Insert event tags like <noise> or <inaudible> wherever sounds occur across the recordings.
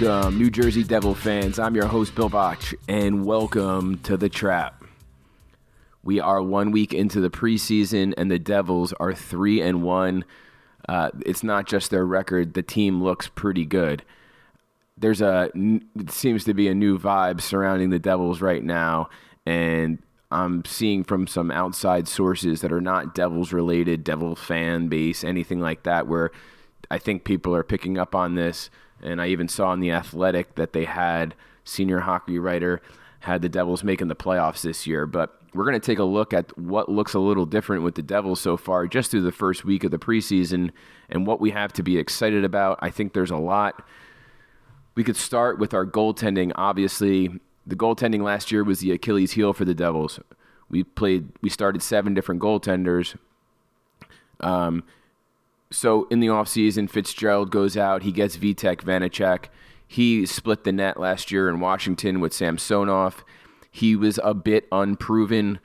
Welcome, New Jersey Devil fans. I'm your host, Bill Botch, and welcome to The Trap. We are one week into the preseason, and the Devils are 3 and 1. Uh, it's not just their record, the team looks pretty good. There's a, it seems to be a new vibe surrounding the Devils right now, and I'm seeing from some outside sources that are not Devils related, Devil fan base, anything like that, where I think people are picking up on this and I even saw in the Athletic that they had senior hockey writer had the Devils making the playoffs this year. But we're going to take a look at what looks a little different with the Devils so far, just through the first week of the preseason, and what we have to be excited about. I think there's a lot. We could start with our goaltending. Obviously, the goaltending last year was the Achilles heel for the Devils. We played, we started seven different goaltenders. Um, so in the offseason, Fitzgerald goes out. He gets Vitek Vanecek. He split the net last year in Washington with Samsonov. He was a bit unproven.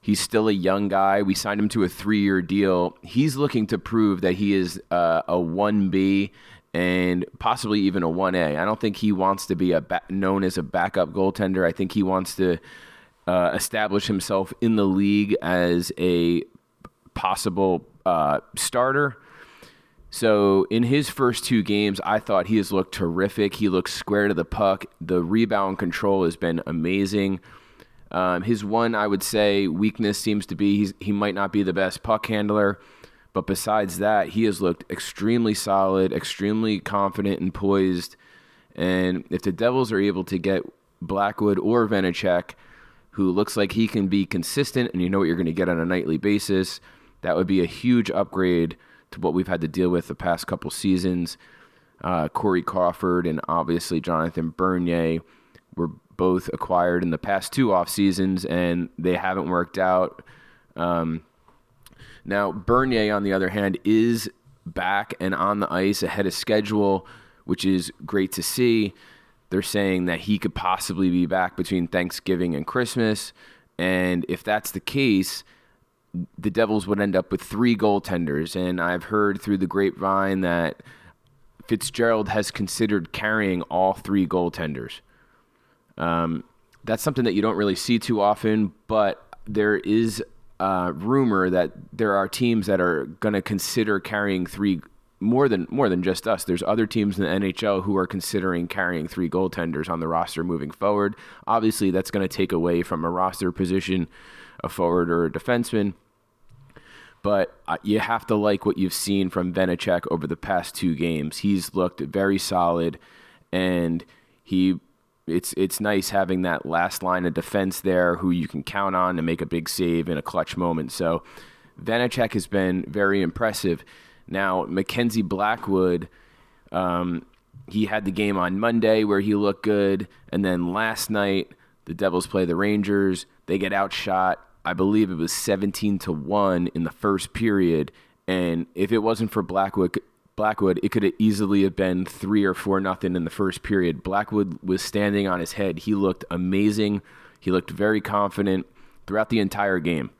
He's still a young guy. We signed him to a three year deal. He's looking to prove that he is uh, a 1B and possibly even a 1A. I don't think he wants to be a ba- known as a backup goaltender. I think he wants to uh, establish himself in the league as a possible uh, starter so in his first two games, I thought he has looked terrific. He looks square to the puck. The rebound control has been amazing. Um, his one, I would say, weakness seems to be he might not be the best puck handler, but besides that, he has looked extremely solid, extremely confident and poised. And if the Devils are able to get Blackwood or Vanecek, who looks like he can be consistent and you know what you're going to get on a nightly basis, that would be a huge upgrade to what we've had to deal with the past couple seasons. Uh, Corey Crawford and obviously Jonathan Bernier were both acquired in the past two off seasons, and they haven't worked out. Um, now Bernier, on the other hand, is back and on the ice ahead of schedule, which is great to see. They're saying that he could possibly be back between Thanksgiving and Christmas, and if that's the case, the Devils would end up with three goaltenders. And I've heard through the grapevine that Fitzgerald has considered carrying all three goaltenders. Um, that's something that you don't really see too often, but there is a rumor that there are teams that are going to consider carrying three more than more than just us. There's other teams in the NHL who are considering carrying three goaltenders on the roster moving forward. Obviously, that's going to take away from a roster position, a forward or a defenseman but uh, you have to like what you've seen from Vanecek over the past two games. He's looked very solid, and he it's it's nice having that last line of defense there who you can count on to make a big save in a clutch moment. So Vanecek has been very impressive. Now Mackenzie Blackwood, um, he had the game on Monday where he looked good, and then last night the Devils play the Rangers. They get outshot I believe it was 17 to 1 in the first period. And if it wasn't for Blackwood, Blackwood, it could have easily have been three or four nothing in the first period. Blackwood was standing on his head. He looked amazing. He looked very confident throughout the entire game.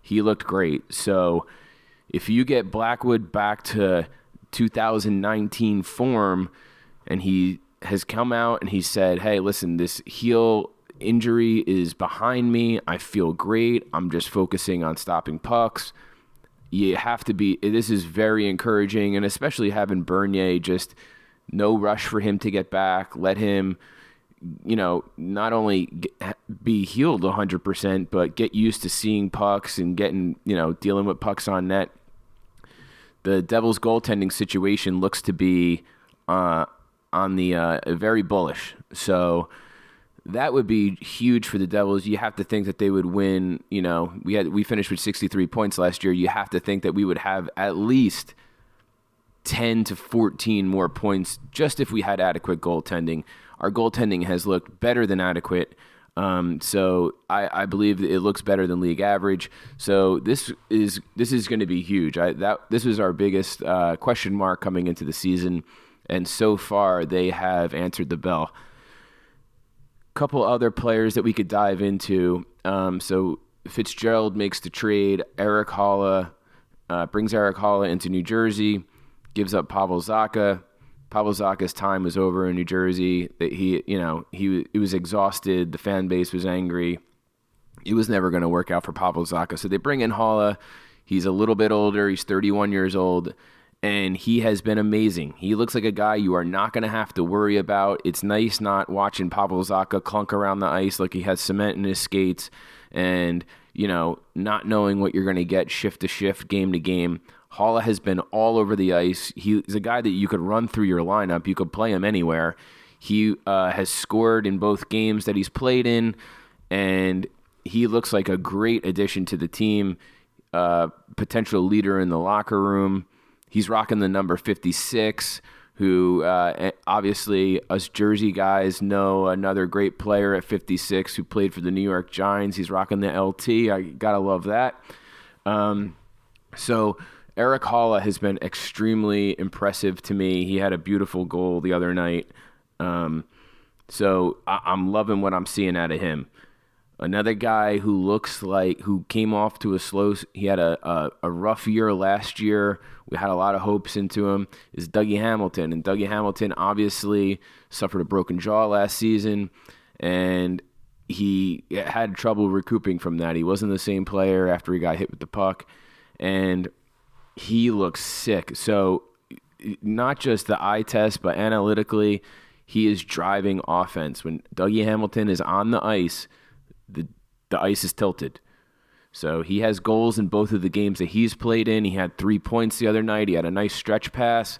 He looked great. So if you get Blackwood back to 2019 form and he has come out and he said, "Hey, listen, this heel injury is behind me. I feel great. I'm just focusing on stopping pucks. You have to be, this is very encouraging, and especially having Bernier just no rush for him to get back. Let him, you know, not only be healed 100%, but get used to seeing pucks and getting, you know, dealing with pucks on net. The Devils' goaltending situation looks to be uh, on the uh, very bullish. So, that would be huge for the Devils. You have to think that they would win. You know, we had we finished with 63 points last year. You have to think that we would have at least 10 to 14 more points just if we had adequate goaltending. Our goaltending has looked better than adequate. Um, so I, I, believe it looks better than league average. So this is this is going to be huge. I, that this was our biggest uh, question mark coming into the season, and so far they have answered the bell couple other players that we could dive into. Um, so Fitzgerald makes the trade. Eric Haula uh, brings Eric Haula into New Jersey, gives up Pavel Zacha. Pavel Zacha's time was over in New Jersey. That he, you know, he he was exhausted. The fan base was angry. It was never going to work out for Pavel Zacha. So they bring in Haula. He's a little bit older. He's 31 years old, and he has been amazing. He looks like a guy you are not going to have to worry about. It's nice not watching Pavel Zacha clunk around the ice like he has cement in his skates, and you know, not knowing what you're going to get shift to shift, game to game. Haula has been all over the ice. He's a guy that you could run through your lineup. You could play him anywhere. He uh, has scored in both games that he's played in, and he looks like a great addition to the team. Uh, potential leader in the locker room. He's rocking the number 56, who uh, obviously us Jersey guys know another great player at 56 who played for the New York Giants. He's rocking the LT. I gotta love that. Um, so Eric Haula has been extremely impressive to me. He had a beautiful goal the other night. Um, so I- I'm loving what I'm seeing out of him. Another guy who looks like who came off to a slow. He had a, a, a rough year last year. We had a lot of hopes into him. Is Dougie Hamilton, and Dougie Hamilton obviously suffered a broken jaw last season, and he had trouble recouping from that. He wasn't the same player after he got hit with the puck, and he looks sick. So not just the eye test, but analytically, he is driving offense. When Dougie Hamilton is on the ice, the the ice is tilted. So he has goals in both of the games that he's played in. He had three points the other night. He had a nice stretch pass.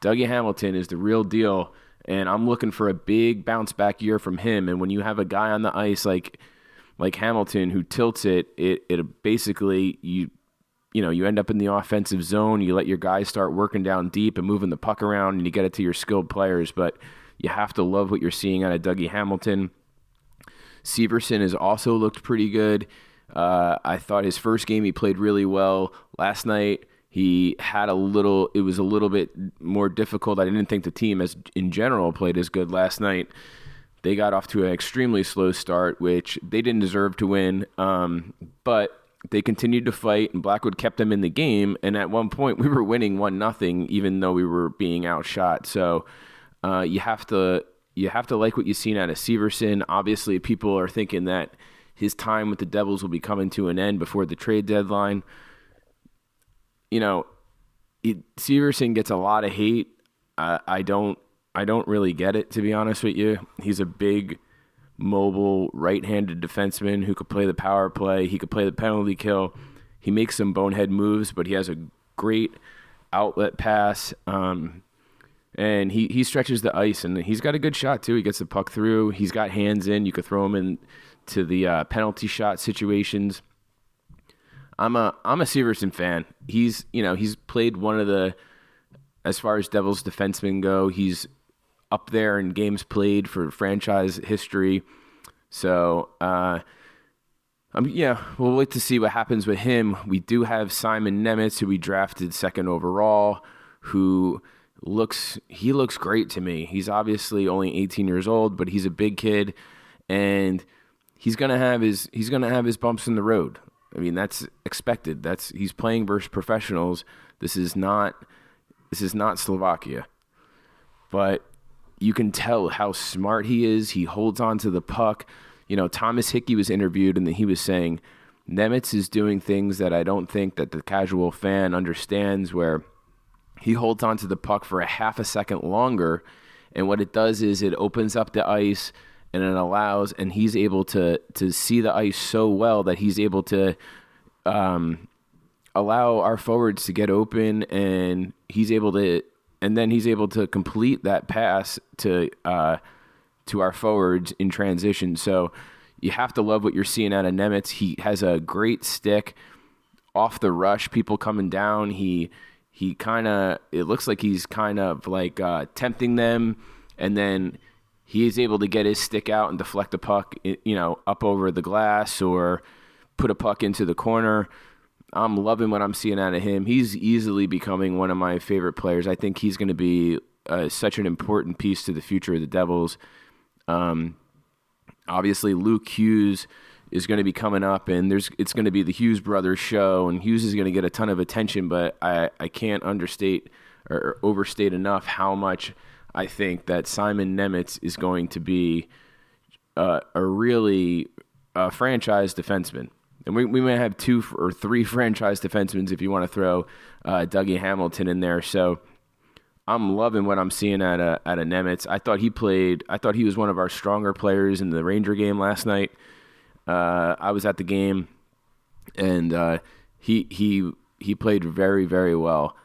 Dougie Hamilton is the real deal, and I'm looking for a big bounce back year from him. And when you have a guy on the ice like like Hamilton who tilts it, it it basically you you know, you end up in the offensive zone, you let your guys start working down deep and moving the puck around, and you get it to your skilled players. But you have to love what you're seeing out of Dougie Hamilton. Severson has also looked pretty good. Uh, I thought his first game he played really well. Last night he had a little. It was a little bit more difficult. I didn't think the team, as in general, played as good last night. They got off to an extremely slow start, which they didn't deserve to win. Um, but they continued to fight, and Blackwood kept them in the game. And at one point, <laughs> we were winning one nothing, even though we were being outshot. So uh, you have to you have to like what you've seen out of Severson. Obviously, people are thinking that his time with the Devils will be coming to an end before the trade deadline. You know, it, Severson gets a lot of hate. Uh, I don't I don't really get it to be honest with you. He's a big mobile right-handed defenseman who could play the power play. He could play the penalty kill. He makes some bonehead moves, but he has a great outlet pass. Um, and he, he stretches the ice, and he's got a good shot too. He gets the puck through. He's got hands in. You could throw him in to the uh, penalty shot situations. I'm a I'm a Severson fan. He's you know he's played one of the as far as Devils defensemen go. He's up there in games played for franchise history. So, uh, um, yeah, we'll wait to see what happens with him. We do have Simon Nemec, who we drafted second overall, who looks he looks great to me. He's obviously only 18 years old, but he's a big kid, and he's gonna have his he's gonna have his bumps in the road. I mean, that's expected. That's he's playing versus professionals. This is not this is not Slovakia, but you can tell how smart he is. He holds on to the puck. You know, Thomas Hickey was interviewed and he was saying Nemec is doing things that I don't think that the casual fan understands where he holds on to the puck for a half a second longer and what it does is it opens up the ice and it allows and he's able to to see the ice so well that he's able to um, allow our forwards to get open and he's able to and then he's able to complete that pass to uh, to our forwards in transition. So you have to love what you're seeing out of Nemec. He has a great stick off the rush. People coming down. He he kind of it looks like he's kind of like uh, tempting them, and then he is able to get his stick out and deflect the puck, you know, up over the glass or put a puck into the corner. I'm loving what I'm seeing out of him. He's easily becoming one of my favorite players. I think he's going to be uh, such an important piece to the future of the Devils. Um, obviously, Luke Hughes is going to be coming up, and there's it's going to be the Hughes brothers show, and Hughes is going to get a ton of attention. But I I can't understate or overstate enough how much I think that Simon Nemec is going to be uh, a really uh, franchise defenseman. And we, we may have two or three <laughs> franchise defensemen if you want to throw uh, Dougie Hamilton in there. So I'm loving what I'm seeing at a at a Nemec. I thought he played. I thought he was one of our stronger players in the Ranger game last night. Uh, I was at the game, and uh, he he he played very very well.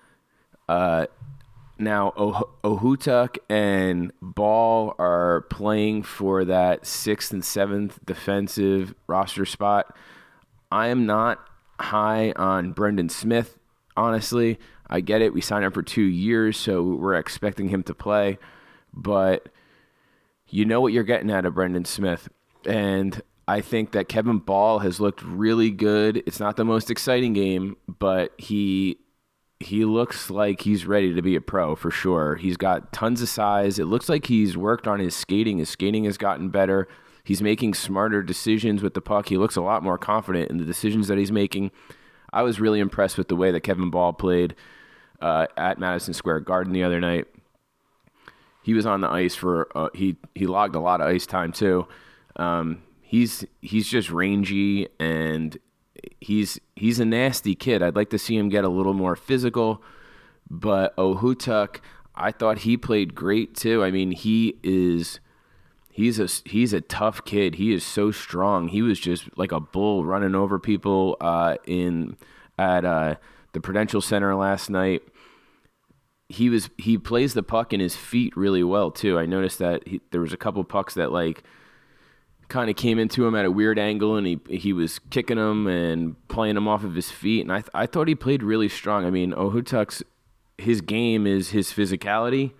Now oh- Okhotiuk and Bahl are playing for that sixth and seventh defensive roster spot. I am not high on Brendan Smith, honestly. I get it. We signed him for two years, so we're expecting him to play. But you know what you're getting out of Brendan Smith. And I think that Kevin Bahl has looked really good. It's not the most exciting game, but he he looks like he's ready to be a pro for sure. He's got tons of size. It looks like he's worked on his skating. His skating has gotten better. He's making smarter decisions with the puck. He looks a lot more confident in the decisions that he's making. I was really impressed with the way that Kevin Bahl played uh, at Madison Square Garden the other night. He was on the ice for uh, he he logged a lot of ice time too. Um, he's he's just rangy and he's he's a nasty kid. I'd like to see him get a little more physical, but Okhotiuk, I thought he played great too. I mean, he is he's a he's a tough kid. He is so strong. He was just like a bull running over people uh, in at uh, the Prudential Center last night he was he plays the puck in his feet really well too. I noticed that he, there was a couple pucks that like kind of came into him at a weird angle, and he he was kicking him and playing him off of his feet. And I th- I thought he played really strong. I mean, Okhotiuk's his game is his physicality,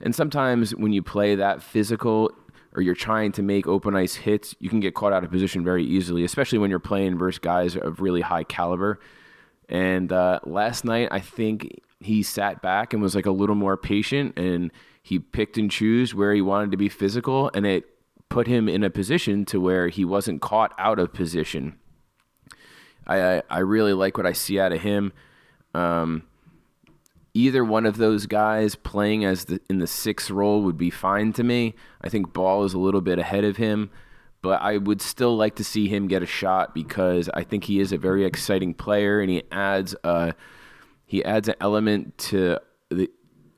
and sometimes when you play that physical or you're trying to make open ice hits, you can get caught out of position very easily, especially when you're playing versus guys of really high caliber. And uh, last night, I think he sat back and was like a little more patient and he picked and chose where he wanted to be physical and it put him in a position to where he wasn't caught out of position. I I, I really like what I see out of him. Um, either one of those guys playing as the in the sixth role would be fine to me. I think Bahl is a little bit ahead of him, but I would still like to see him get a shot because I think he is a very exciting player and he adds a he adds an element to the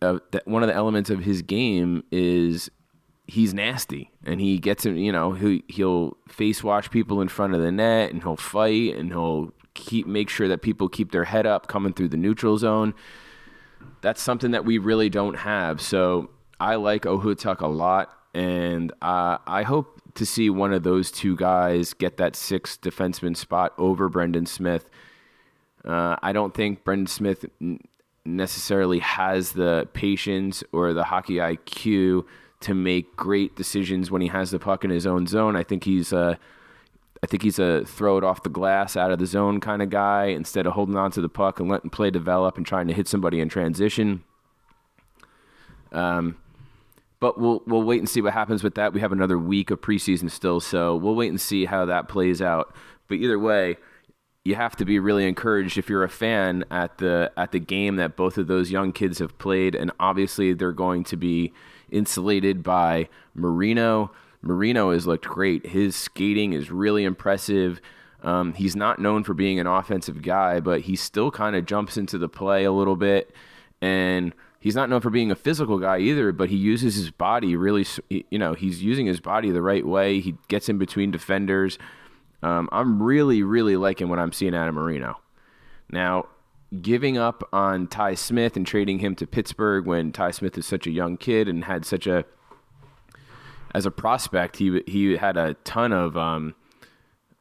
uh, that one of the elements of his game is he's nasty and he gets him you know he, he'll face wash people in front of the net and he'll fight and he'll keep make sure that people keep their head up coming through the neutral zone. That's something that we really don't have. So i like Okhotiuk a lot and uh, i hope to see one of those two guys get that sixth defenseman spot over brendan smith. Uh, I don't think Brendan Smith necessarily has the patience or the hockey IQ to make great decisions when he has the puck in his own zone. I think he's a, I think he's a throw it off the glass out of the zone kind of guy instead of holding on to the puck and letting play develop and trying to hit somebody in transition. Um, but we'll we'll wait and see what happens with that. We have another week of preseason still, so we'll wait and see how that plays out. But either way, you have to be really encouraged if you're a fan at the at the game that both of those young kids have played, and obviously they're going to be insulated by Marino. Marino has looked great. His skating is really impressive. Um, he's not known for being an offensive guy, but he still kind of jumps into the play a little bit, and he's not known for being a physical guy either. But he uses his body really. You know, he's using his body the right way. He gets in between defenders. Um, I'm really, really liking what I'm seeing out of Marino. Now, giving up on Ty Smith and trading him to Pittsburgh when Ty Smith is such a young kid and had such a as a prospect, he he had a ton of um,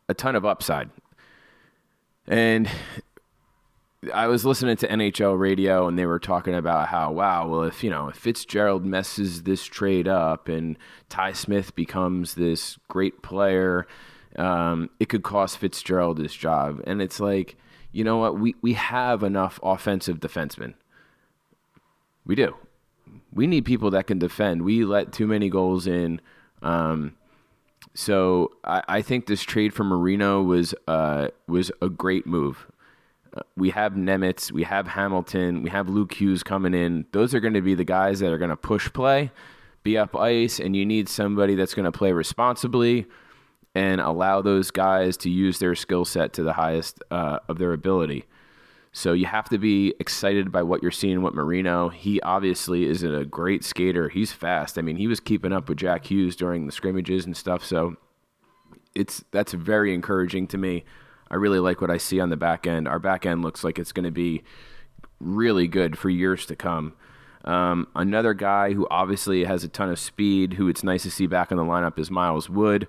a ton of upside. And I was listening to NHL radio and they were talking about how wow, well if you know if Fitzgerald messes this trade up and Ty Smith becomes this great player um, it could cost Fitzgerald his job. And it's like, you know what? We, we have enough offensive defensemen. We do. We need people that can defend. We let too many goals in. Um, so I, I, think this trade for Marino was uh, was a great move. Uh, we have Nemec, we have Hamilton, we have Luke Hughes coming in. Those are going to be the guys that are going to push play, be up ice, and you need somebody that's going to play responsibly and allow those guys to use their skill set to the highest uh, of their ability. So you have to be excited by what you're seeing with Marino. He obviously is a great skater. He's fast. I mean, he was keeping up with Jack Hughes during the scrimmages and stuff. So it's that's very encouraging to me. I really like what I see on the back end. Our back end looks like it's going to be really good for years to come. Um, another guy who obviously has a ton of speed, who it's nice to see back in the lineup, is Miles Wood.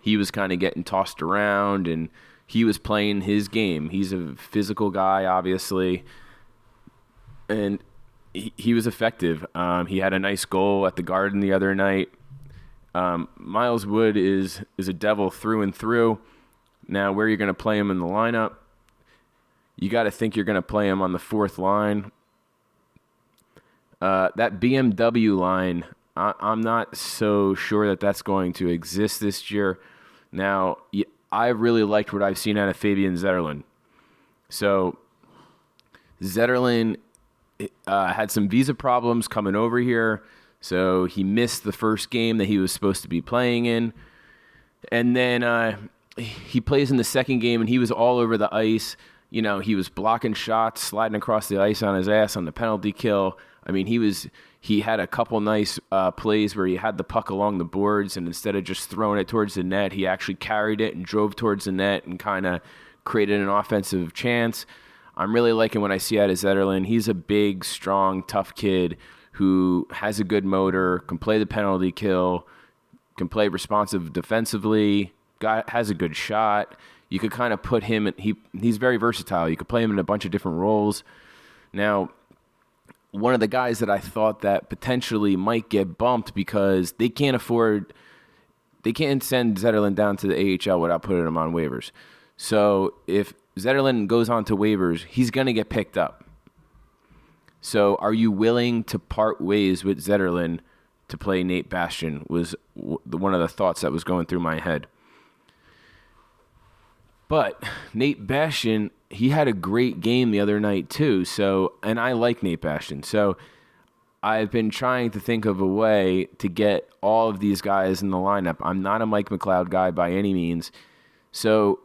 He was kind of getting tossed around and he was playing his game. He's a physical guy, obviously, and he, he was effective. Um, he had a nice goal at the Garden the other night. Um, Miles Wood is is a devil through and through. Now, where you're going to play him in the lineup, you got to think you're going to play him on the fourth line. Uh, that BMW line, I, am not so sure that that's going to exist this year. Now, I really liked what I've seen out of Fabian Zetterlund. So, Zetterlund uh, had some visa problems coming over here. So he missed the first game that he was supposed to be playing in. And then uh, he plays in the second game and he was all over the ice. You know, he was blocking shots, sliding across the ice on his ass on the penalty kill. I mean, he was he had a couple nice uh, plays where he had the puck along the boards, and instead of just throwing it towards the net, he actually carried it and drove towards the net and kind of created an offensive chance. I'm really liking what I see out of Zetterlund. He's a big, strong, tough kid who has a good motor, can play the penalty kill, can play responsive defensively, got has a good shot. You could kind of put him in, he he's very versatile. You could play him in a bunch of different roles. Now, one of the guys that I thought that potentially might get bumped because they can't afford they can't send Zetterlund down to the AHL without putting him on waivers. So if Zetterlund goes on to waivers, he's going to get picked up. So are you willing to part ways with Zetterlund to play Nate Bastian was one of the thoughts that was going through my head. But Nate Bastian he had a great game the other night too. So, and I like Nate Bastian. So, I've been trying to think of a way to get all of these guys in the lineup. I'm not a Mike McLeod guy by any means. So,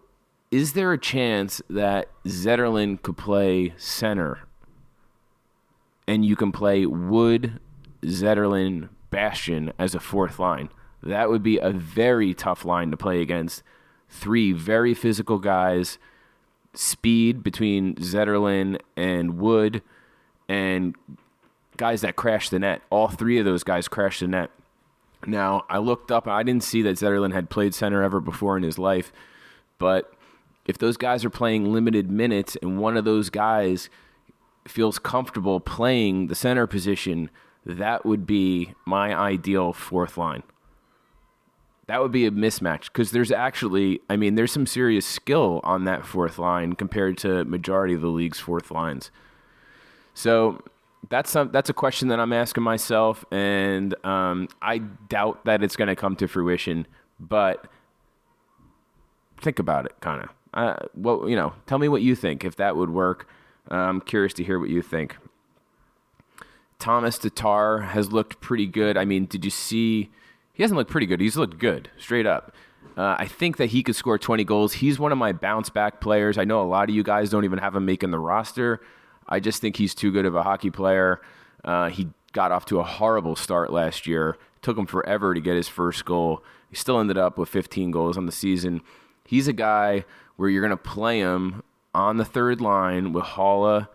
is there a chance that Zetterlund could play center and you can play Wood, Zetterlund, Bastian as a fourth line? That would be a very tough line to play against. Three very physical guys speed between Zetterlund and Wood, and guys that crash the net. All three of those guys crashed the net. Now, I looked up, I didn't see that Zetterlund had played center ever before in his life, but if those guys are playing limited minutes and one of those guys feels comfortable playing the center position, that would be my ideal fourth line. That would be a mismatch because there's actually, I mean, there's some serious skill on that fourth line compared to majority of the league's fourth lines. So that's some, that's a question that I'm asking myself, and um, I doubt that it's going to come to fruition. But think about it, kind of. Uh, well, you know, tell me what you think if that would work. Uh, I'm curious to hear what you think. Tomas Tatar has looked pretty good. I mean, did you see? He hasn't looked pretty good. He's looked good, straight up. Uh, I think that he could score 20 goals. He's one of my bounce back players. I know a lot of you guys don't even have him making the roster. I just think he's too good of a hockey player. Uh, he got off to a horrible start last year. took him forever to get his first goal. He still ended up with 15 goals on the season. He's a guy where you're going to play him on the third line with Haula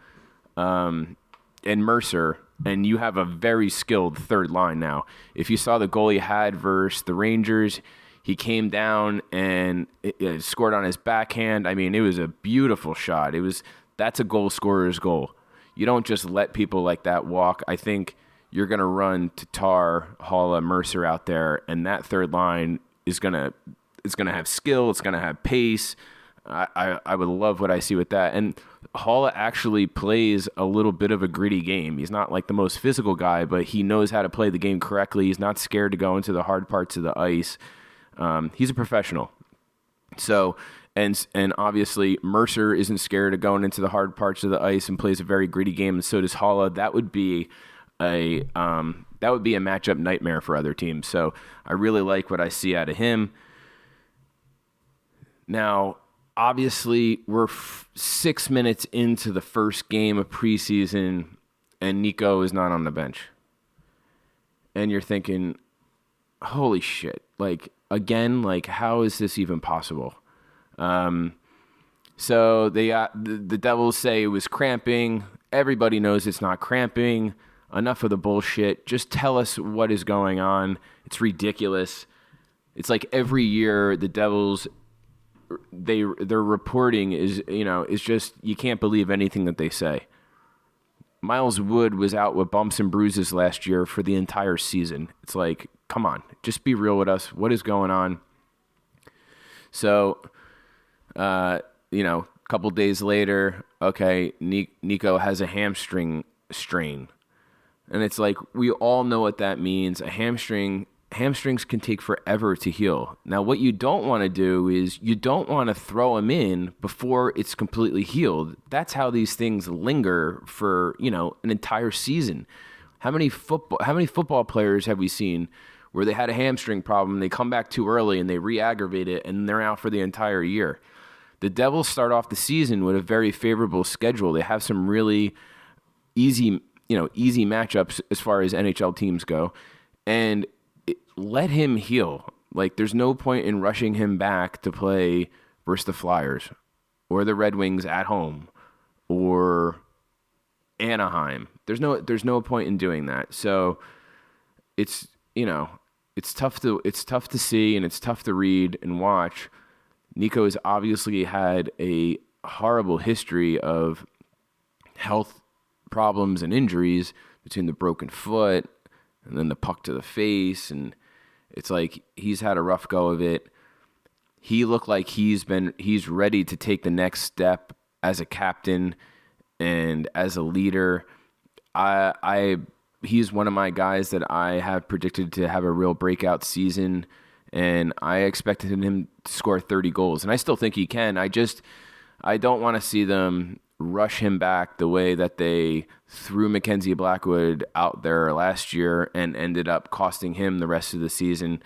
um, and Mercer and you have a very skilled third line now. If you saw the goal he had versus the Rangers, he came down and it, it scored on his backhand. I mean, it was a beautiful shot. It was that's a goal scorer's goal. You don't just let people like that walk. I think you're going to run Tatar, Haula, Mercer out there, and that third line is going to it's going to have skill. It's going to have pace. I, I, I would love what I see with that. And Haula actually plays a little bit of a gritty game. He's not like the most physical guy, but he knows how to play the game correctly. He's not scared to go into the hard parts of the ice. Um, he's a professional. So, and and obviously Mercer isn't scared of going into the hard parts of the ice and plays a very gritty game, and so does Haula. That would be a um, that would be a matchup nightmare for other teams. So I really like what I see out of him. Now, obviously, we're f- six minutes into the first game of preseason, and Nico is not on the bench. And you're thinking, holy shit. Like, again, like, how is this even possible? Um, so they the, the Devils say it was cramping. Everybody knows it's not cramping. Enough of the bullshit. Just tell us what is going on. It's ridiculous. It's like every year the Devils they their reporting is you know is just you can't believe anything that they say. Miles Wood was out with bumps and bruises last year for the entire season. It's like, come on, just be real with us. What is going on? So, uh, you know, a couple days later, okay, Nico has a hamstring strain. And it's like, we all know what that means. A hamstring hamstrings can take forever to heal. Now, what you don't want to do is you don't want to throw them in before it's completely healed. That's how these things linger for, you know, an entire season. How many football how many football players have we seen where they had a hamstring problem, they come back too early and they re-aggravate it and they're out for the entire year. The Devils start off the season with a very favorable schedule. They have some really easy, you know, easy matchups as far as NHL teams go. And let him heal. Like, there's no point in rushing him back to play versus the Flyers or the Red Wings at home or Anaheim. There's no there's no point in doing that. So it's you know it's tough to it's tough to see and it's tough to read and watch. Nico has obviously had a horrible history of health problems and injuries between the broken foot and then the puck to the face and it's like he's had a rough go of it. He looked like he's been he's ready to take the next step as a captain and as a leader. I I he's one of my guys that I have predicted to have a real breakout season and I expected him to score 30 goals and I still think he can. I just I don't want to see them rush him back the way that they threw Mackenzie Blackwood out there last year and ended up costing him the rest of the season.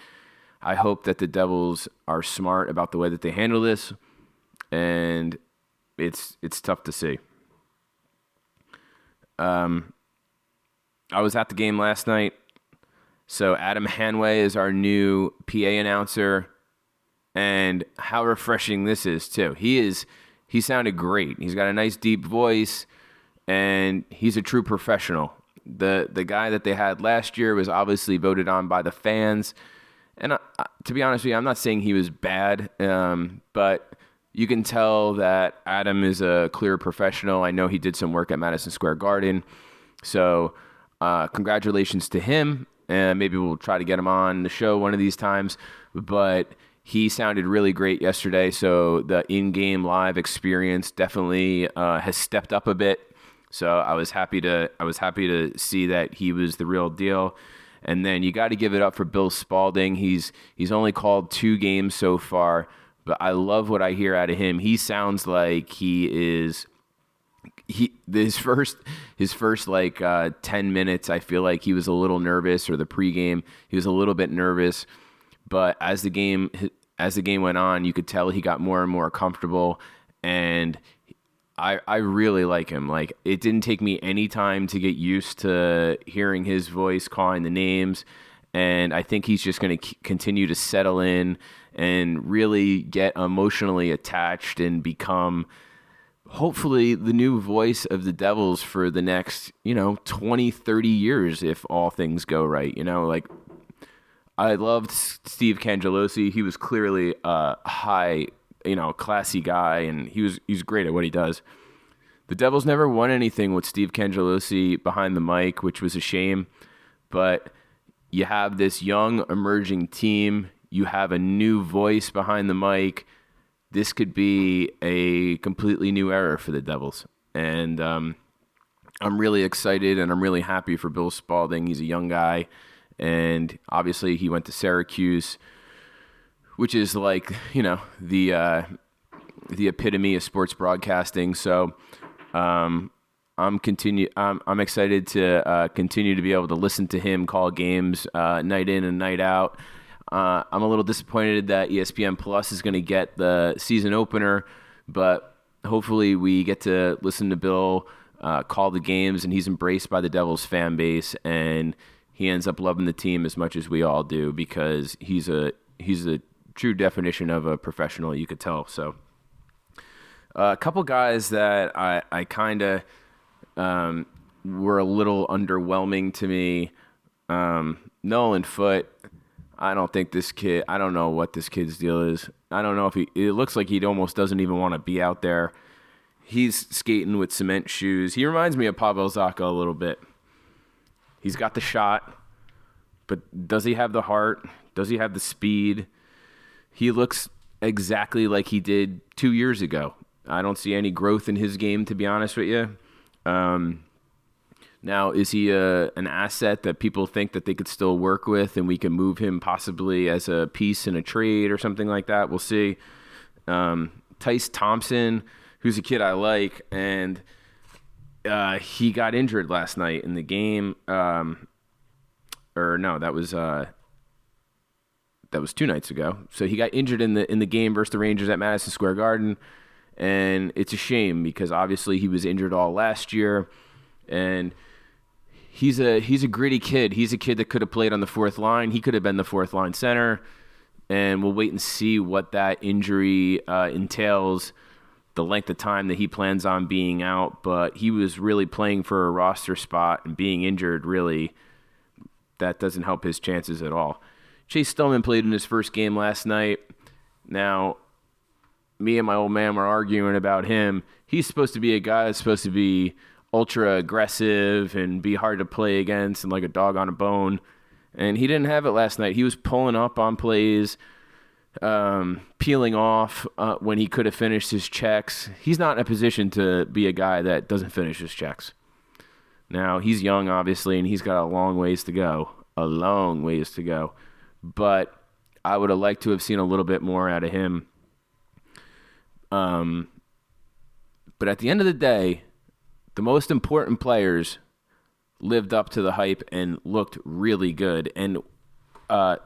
I hope that the Devils are smart about the way that they handle this, and it's it's tough to see. Um, I was at the game last night, so Adam Hamway is our new PA announcer, and how refreshing this is too. He is he sounded great. He's got a nice deep voice, and he's a true professional. the The guy that they had last year was obviously voted on by the fans, and uh, to be honest with you, I'm not saying he was bad, um, but you can tell that Adam is a clear professional. I know he did some work at Madison Square Garden, so uh, congratulations to him. And maybe we'll try to get him on the show one of these times, but he sounded really great yesterday. So the in-game live experience definitely uh, has stepped up a bit. So I was happy to I was happy to see that he was the real deal. And then you got to give it up for Bill Spaulding. He's he's only called two games so far, but I love what I hear out of him. He sounds like he is he his first his first like uh, 10 minutes i feel like he was a little nervous or the pregame he was a little bit nervous but as the game as the game went on, you could tell he got more and more comfortable, and I I really like him. Like it didn't take me any time to get used to hearing his voice calling the names, and I think he's just going to continue to settle in and really get emotionally attached and become hopefully the new voice of the devils for the next you know 20 30 years if all things go right you know? Like I loved Steve Cangelosi. He was clearly a high, you know, classy guy, and he was he's great at what he does. The Devils never won anything with Steve Cangelosi behind the mic, which was a shame. But you have this young emerging team. You have a new voice behind the mic. This could be a completely new era for the Devils, and um, I'm really excited and I'm really happy for Bill Spaulding. He's a young guy and obviously he went to Syracuse, which is like you know the uh, the epitome of sports broadcasting. So um, I'm continue. I'm, I'm excited to uh, continue to be able to listen to him call games uh, night in and night out. Uh, I'm a little disappointed that ESPN Plus is going to get the season opener, but hopefully we get to listen to Bill uh, call the games, and he's embraced by the Devils fan base, and he ends up loving the team as much as we all do because he's a he's a true definition of a professional. You could tell. So, uh, a couple guys that I I kind of um, were a little underwhelming to me. Um, Nolan Foote. I don't think this kid. I don't know what this kid's deal is. I don't know if he. It looks like he almost doesn't even want to be out there. He's skating with cement shoes. He reminds me of Pavel Zacha a little bit. He's got the shot, but does he have the heart? Does he have the speed? He looks exactly like he did two years ago. I don't see any growth in his game, to be honest with you. Um, now, is he a, an asset that people think that they could still work with, and we can move him possibly as a piece in a trade or something like that? We'll see. Um, Tyce Thompson, who's a kid I like, and uh, he got injured last night in the game. Um, or no, that was uh, that was two nights ago. So he got injured in the in the game versus the Rangers at Madison Square Garden, and it's a shame because obviously he was injured all last year, and he's a he's a gritty kid. He's a kid that could have played on the fourth line. He could have been the fourth line center, and we'll wait and see what that injury uh, entails. The length of time that he plans on being out, but he was really playing for a roster spot and being injured really that doesn't help his chances at all. Chase Stillman played in his first game last night. Now, me and my old man were arguing about him. He's supposed to be a guy that's supposed to be ultra aggressive and be hard to play against and like a dog on a bone. And he didn't have it last night. He was pulling up on plays, um, peeling off uh, when he could have finished his checks. He's not in a position to be a guy that doesn't finish his checks. Now, he's young, obviously, and he's got a long ways to go. A long ways to go. But I would have liked to have seen a little bit more out of him. Um, but at the end of the day, the most important players lived up to the hype and looked really good. And uh,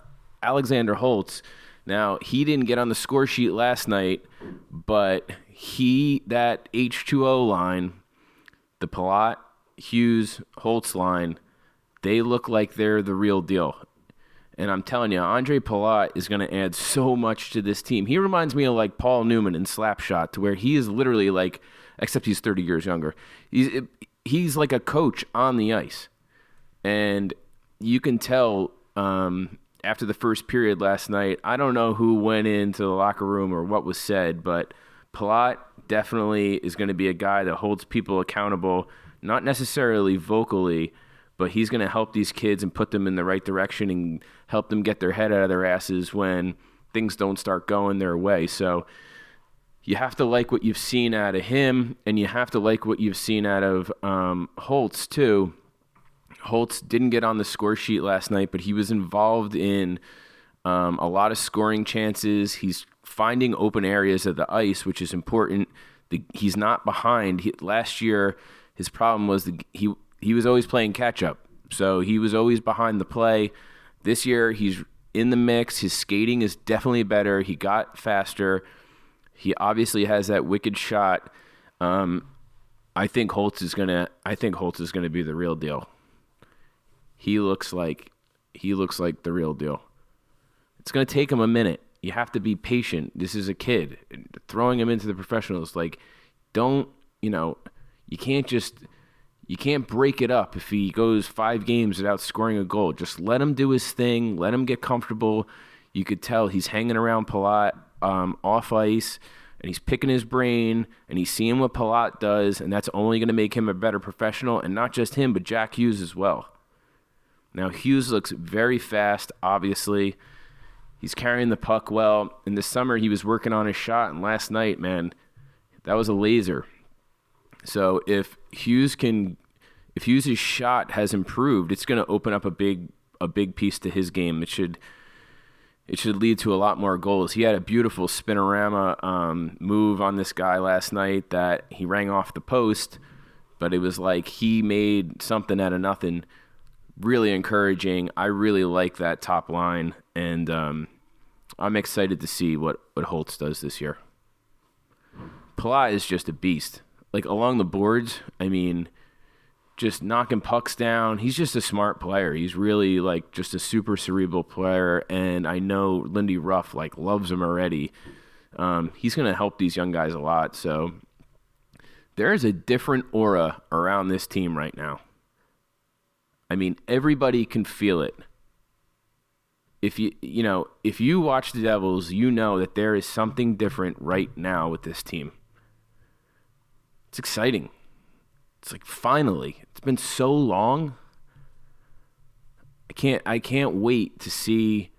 Alexander Holtz, now he didn't get on the score sheet last night, but he that H2O line, the Palat Hughes, Holtz line, they look like they're the real deal. And I'm telling you, Andre Palat is going to add so much to this team. He reminds me of like Paul Newman in Slapshot, to where he is literally like, except he's 30 years younger. He's he's like a coach on the ice, and you can tell um, after the first period last night. I don't know who went into the locker room or what was said, but Palat definitely is going to be a guy that holds people accountable not necessarily vocally, but he's going to help these kids and put them in the right direction and help them get their head out of their asses when things don't start going their way. So you have to like what you've seen out of him, and you have to like what you've seen out of um, Holtz too. Holtz didn't get on the score sheet last night, but he was involved in um, a lot of scoring chances. He's finding open areas of the ice, which is important. The, he's not behind. He, last year, his problem was the, he he was always playing catch up, so he was always behind the play. This year he's in the mix. His skating is definitely better. He got faster. He obviously has that wicked shot. Um, I think Holtz is gonna. I think Holtz is gonna be the real deal. He looks like he looks like the real deal. It's gonna take him a minute. You have to be patient. This is a kid. Throwing him into the professionals, like, don't you know? You can't just you can't break it up if he goes five games without scoring a goal. Just let him do his thing. Let him get comfortable. You could tell he's hanging around Palat um, off ice, and he's picking his brain, and he's seeing what Palat does, and that's only going to make him a better professional. And not just him, but Jack Hughes as well. Now Hughes looks very fast. Obviously, he's carrying the puck well. In the summer, he was working on his shot, and last night, man, that was a laser. So if Hughes can, if Hughes' shot has improved, it's going to open up a big a big piece to his game. It should it should lead to a lot more goals. He had a beautiful spinorama um, move on this guy last night that he rang off the post, but it was like he made something out of nothing. Really encouraging. I really like that top line, and um, I'm excited to see what, what Holtz does this year. Palat is just a beast. Like along the boards, I mean, just knocking pucks down. He's just a smart player. He's really like just a super cerebral player, and I know Lindy Ruff like loves him already. Um, he's going to help these young guys a lot. So there is a different aura around this team right now. I mean, everybody can feel it. If you you know if you watch the Devils, you know that there is something different right now with this team. It's exciting. It's like finally. It's been so long. I can't I can't wait to see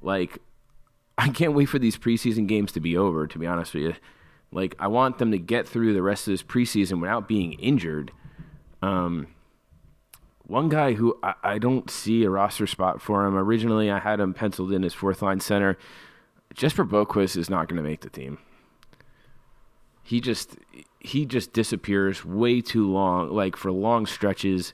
like <laughs> I can't wait for these preseason games to be over, to be honest with you. Like I want them to get through the rest of this preseason without being injured. Um one guy who I, I don't see a roster spot for him. Originally I had him penciled in as fourth line center. Jesper Boqvist is not going to make the team. He just he just disappears way too long, like for long stretches.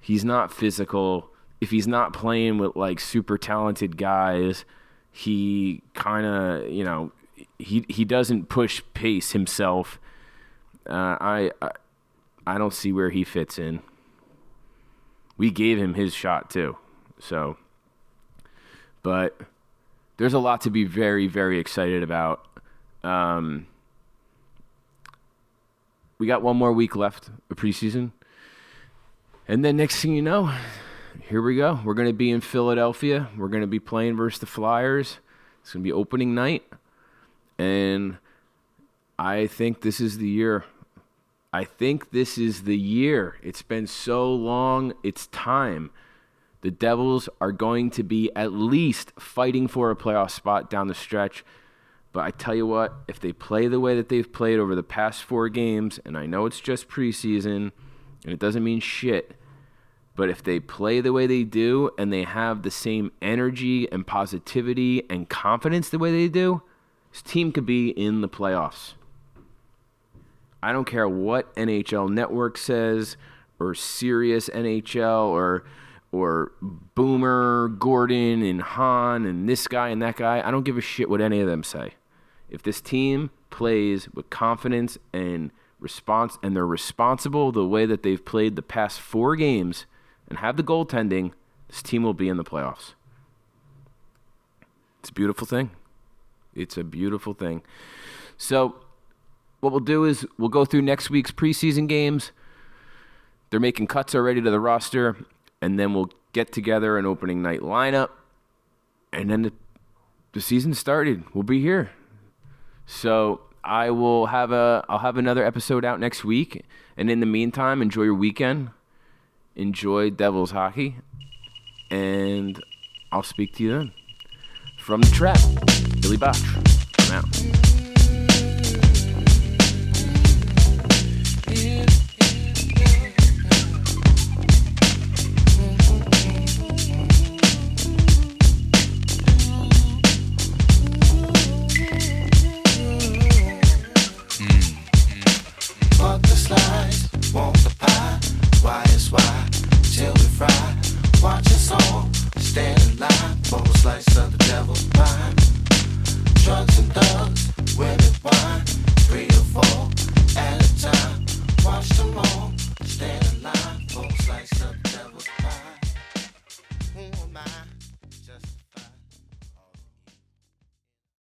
He's not physical. If he's not playing with like super talented guys, he kind of, you know, he he doesn't push pace himself. Uh, I, I I don't see where he fits in. We gave him his shot too, so. But there's a lot to be very very excited about. Um, we got one more week left of preseason. And then next thing you know, here we go. We're going to be in Philadelphia. We're going to be playing versus the Flyers. It's going to be opening night. And I think this is the year. I think this is the year. It's been so long. It's time. The Devils are going to be at least fighting for a playoff spot down the stretch. But I tell you what, if they play the way that they've played over the past four games, and I know it's just preseason and it doesn't mean shit, but if they play the way they do and they have the same energy and positivity and confidence the way they do, this team could be in the playoffs. I don't care what NHL Network says or Sirius NHL or or Boomer, Gordon, and Han, and this guy and that guy. I don't give a shit what any of them say if this team plays with confidence and response and they're responsible the way that they've played the past four games and have the goaltending, this team will be in the playoffs. It's a beautiful thing. It's a beautiful thing. So, what we'll do is we'll go through next week's preseason games. They're making cuts already to the roster, and then we'll get together an opening night lineup, and then the, the season started. We'll be here. So I will have a I'll have another episode out next week. And in the meantime, enjoy your weekend. Enjoy Devils hockey. And I'll speak to you then. From the trap, Billy Botch. I'm out.